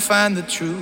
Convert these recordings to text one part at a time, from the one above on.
find the truth.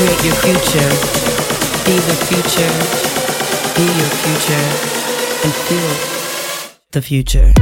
Create your future, be the future, be your future, and feel the future.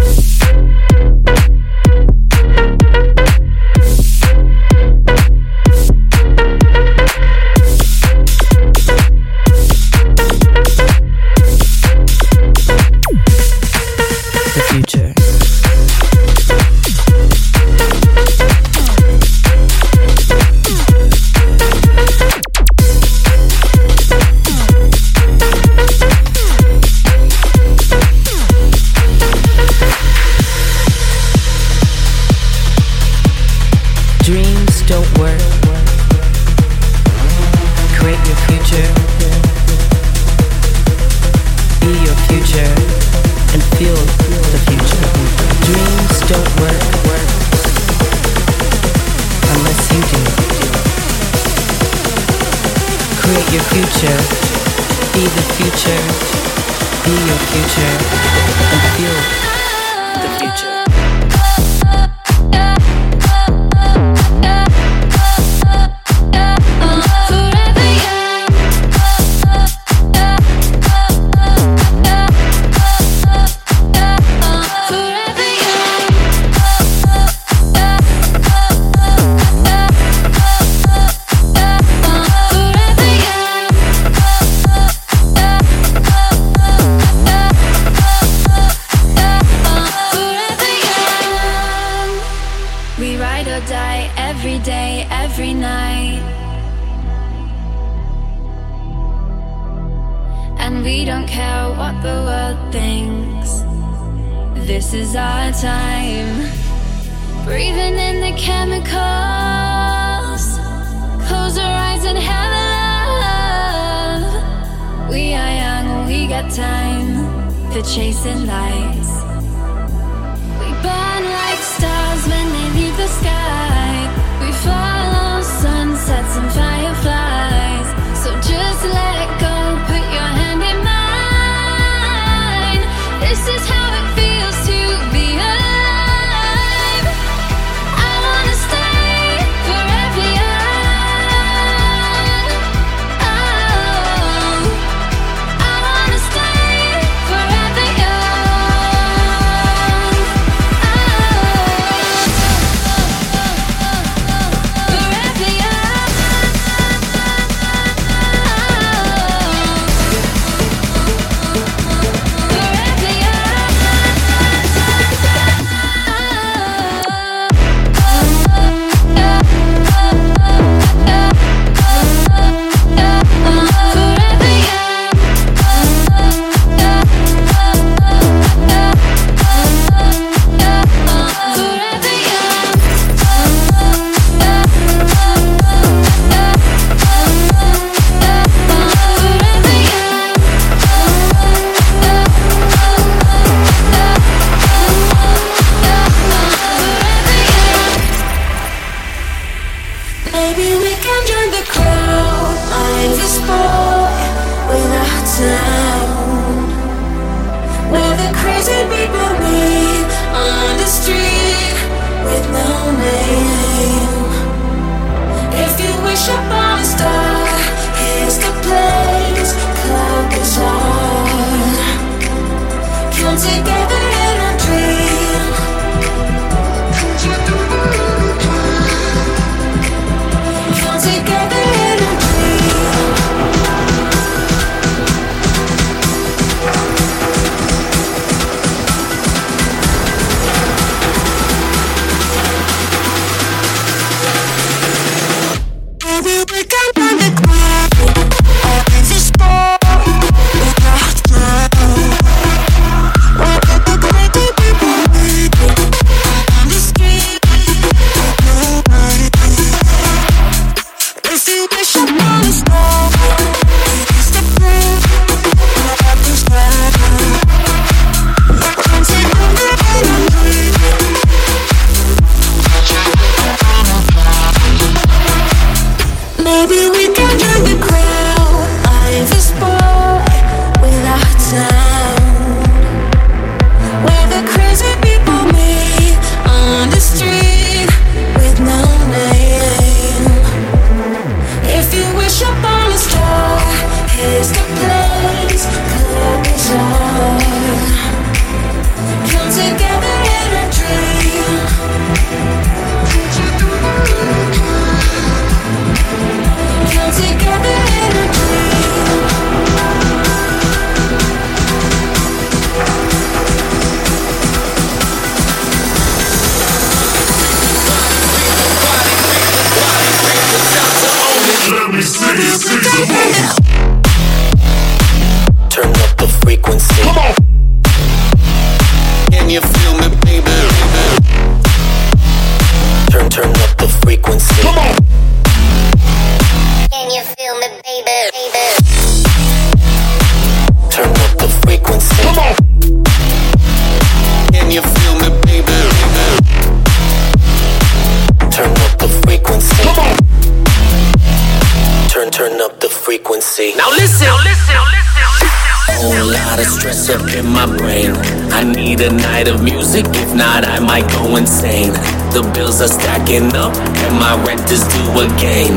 Bills are stacking up, and my rent is due again.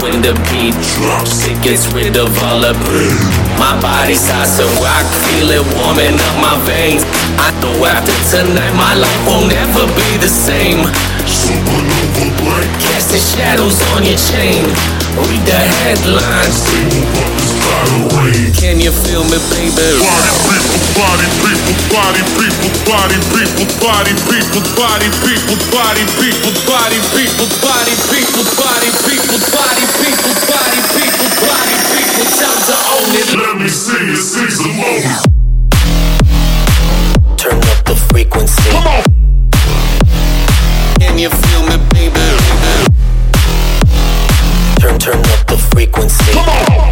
When the beat drops, it gets rid of all the pain. My body's hot, so I feel it warming up my veins. I know after tonight, my life will never be the same. Supernova black, casting shadows on your chain. Read the headlines. Can you feel me, baby? Body people, body people, body people, body people, body people, body people, body people, body people, body people, body people, body people, body people, body people. time to own it. Let me see you see some more. Turn up the frequency. Come on. Can you feel me, baby? Turn, turn up the frequency. Come on.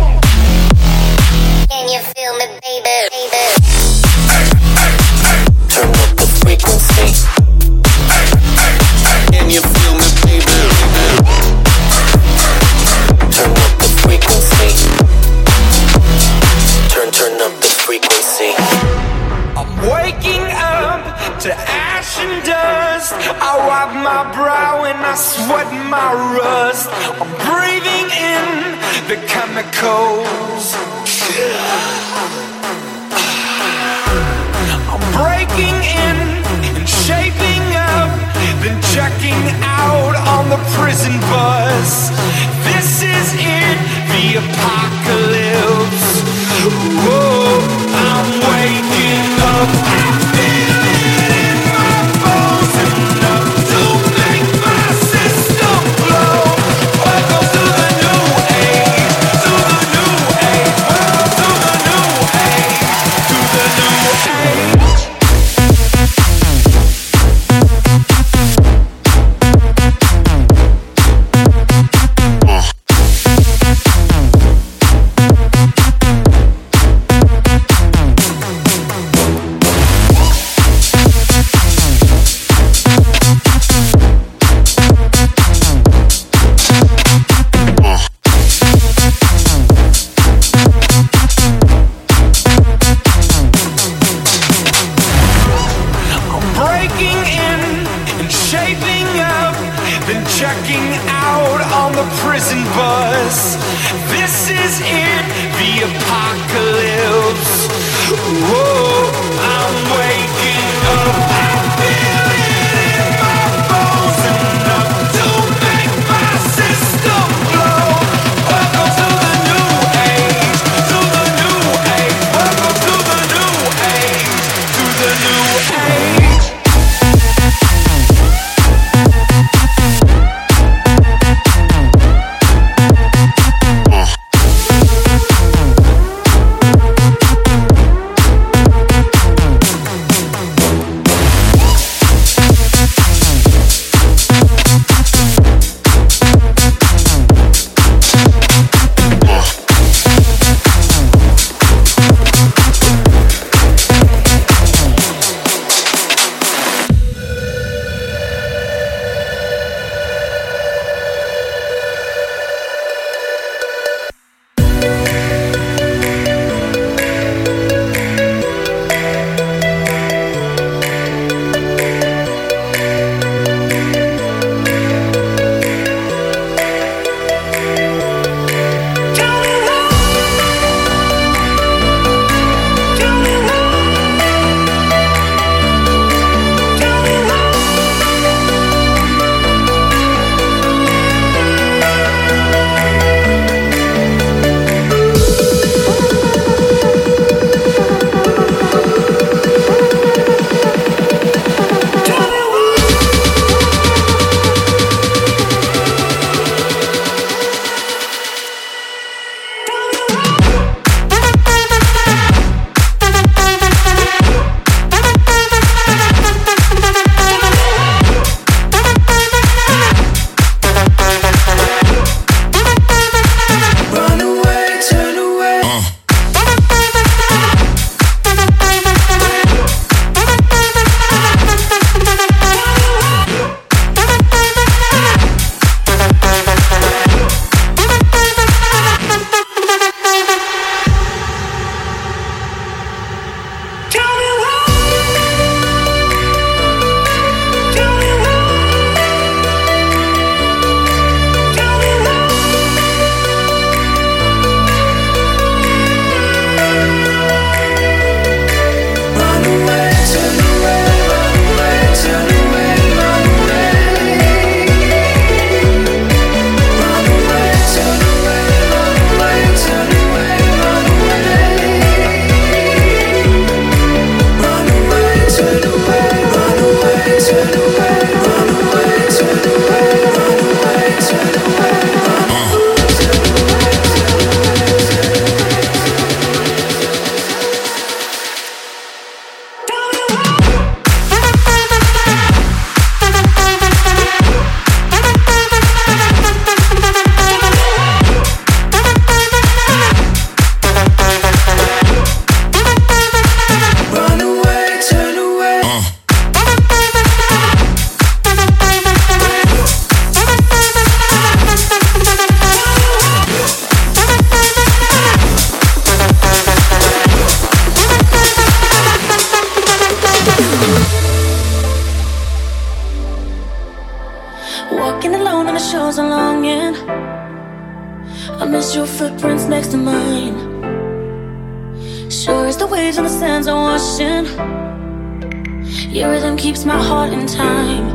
Time.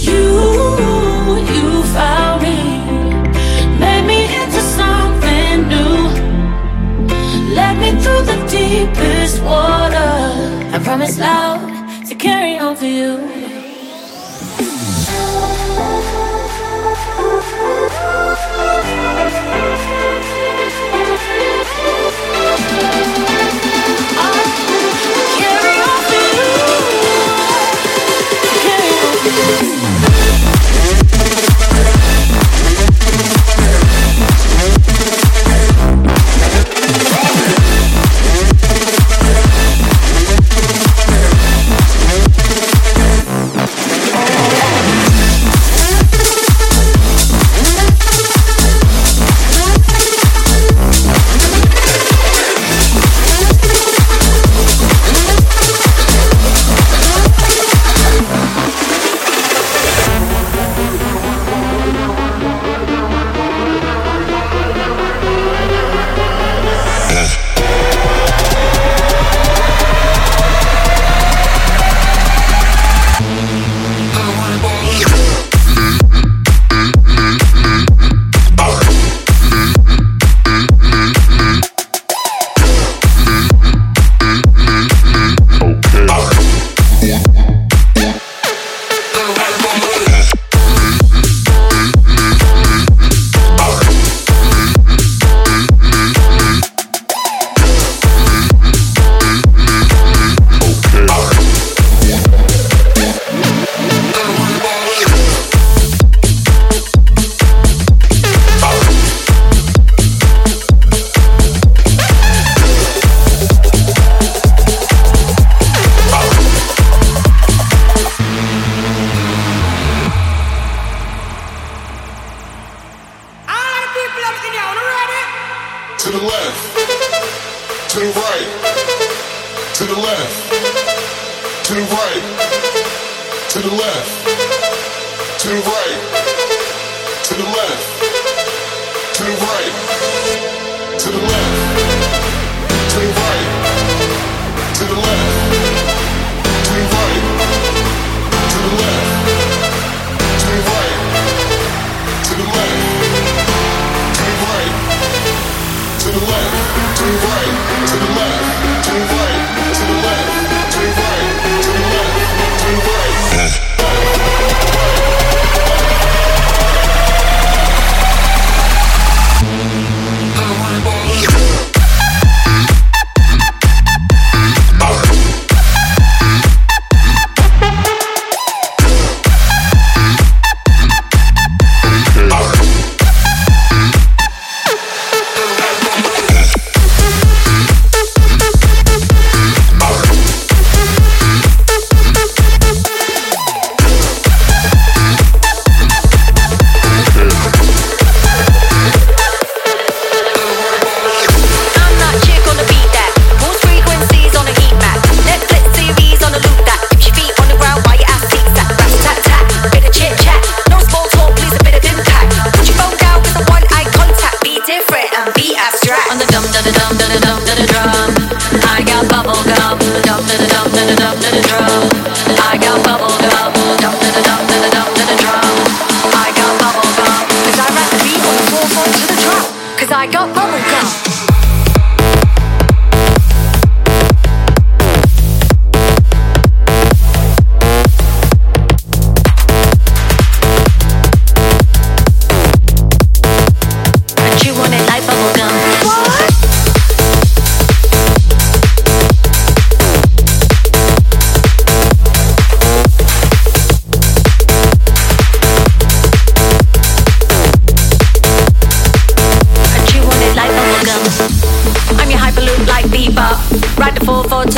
You, you found me, made me into something new. Led me through the deepest water. I promise loud to carry on for you.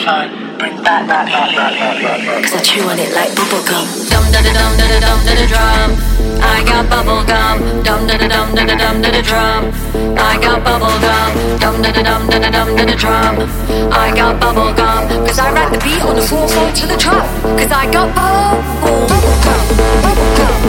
Have bring back the beat. Cause I chew on it like bubblegum. Dum da da dum da da dum da da drum. I got bubble gum. Dum da da dum da da dum da da drum. I got bubble gum. Dum da da dum da da dum da da drum. I got bubble gum. Cause I rap the beat on the 4-4 to the trap. Cause I got bubble, bubble gum. Bubble gum.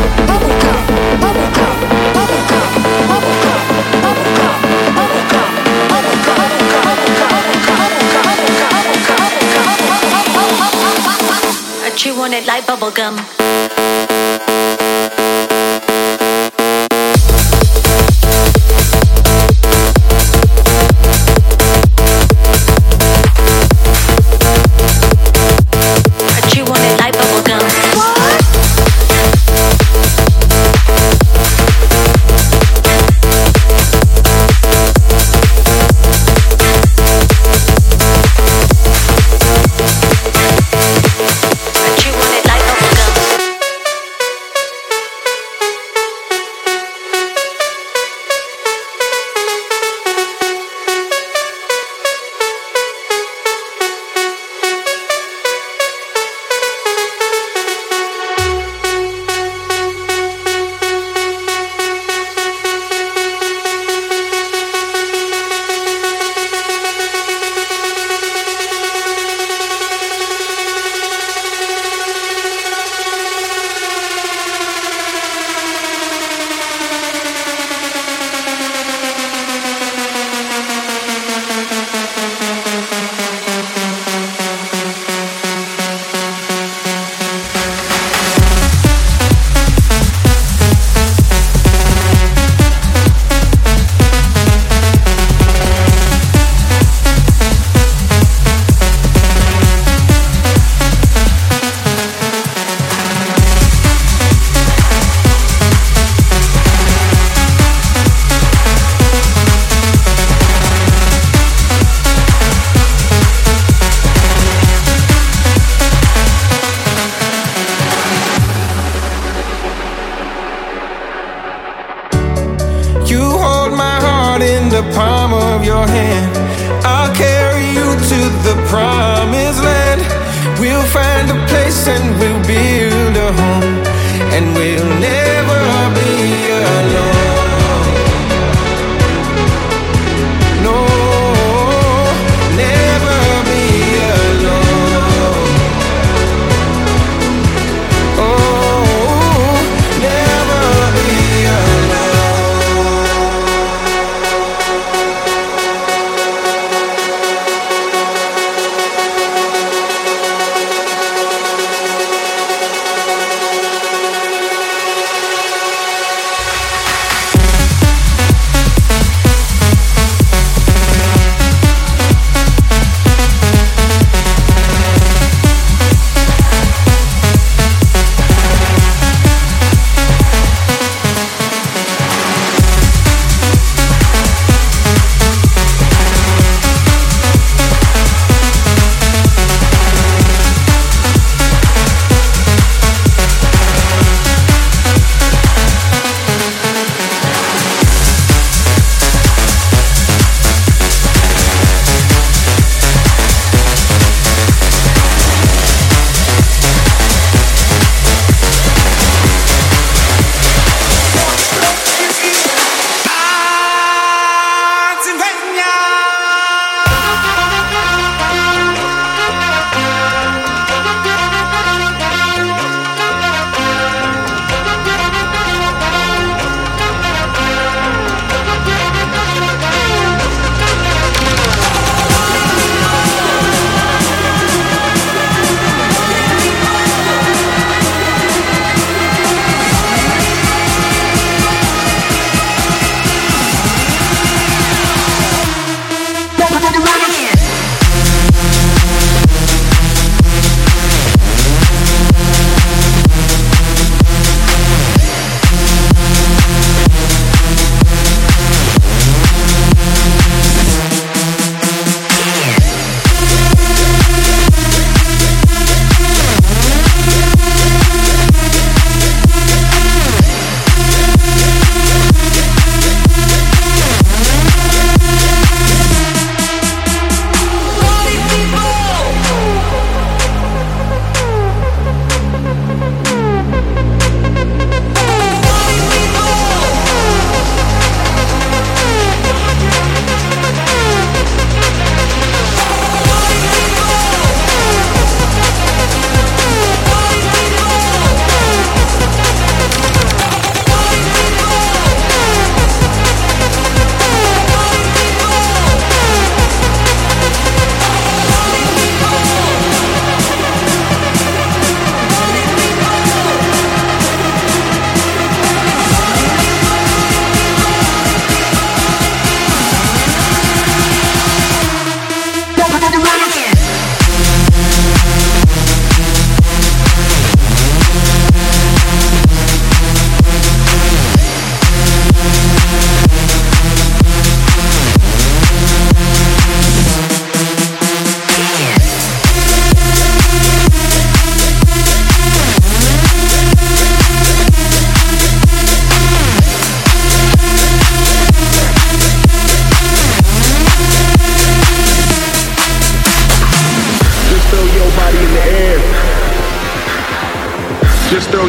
She wanted like bubblegum.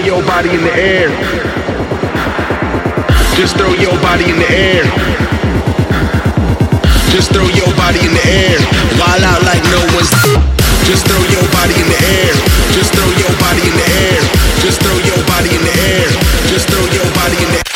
Your body in the air. Just throw your body in the air. Just throw your body in the air. Wild out like no one's. Just throw your body in the air. Just throw your body in the air. Just throw your body in the air. Just throw your body in the air.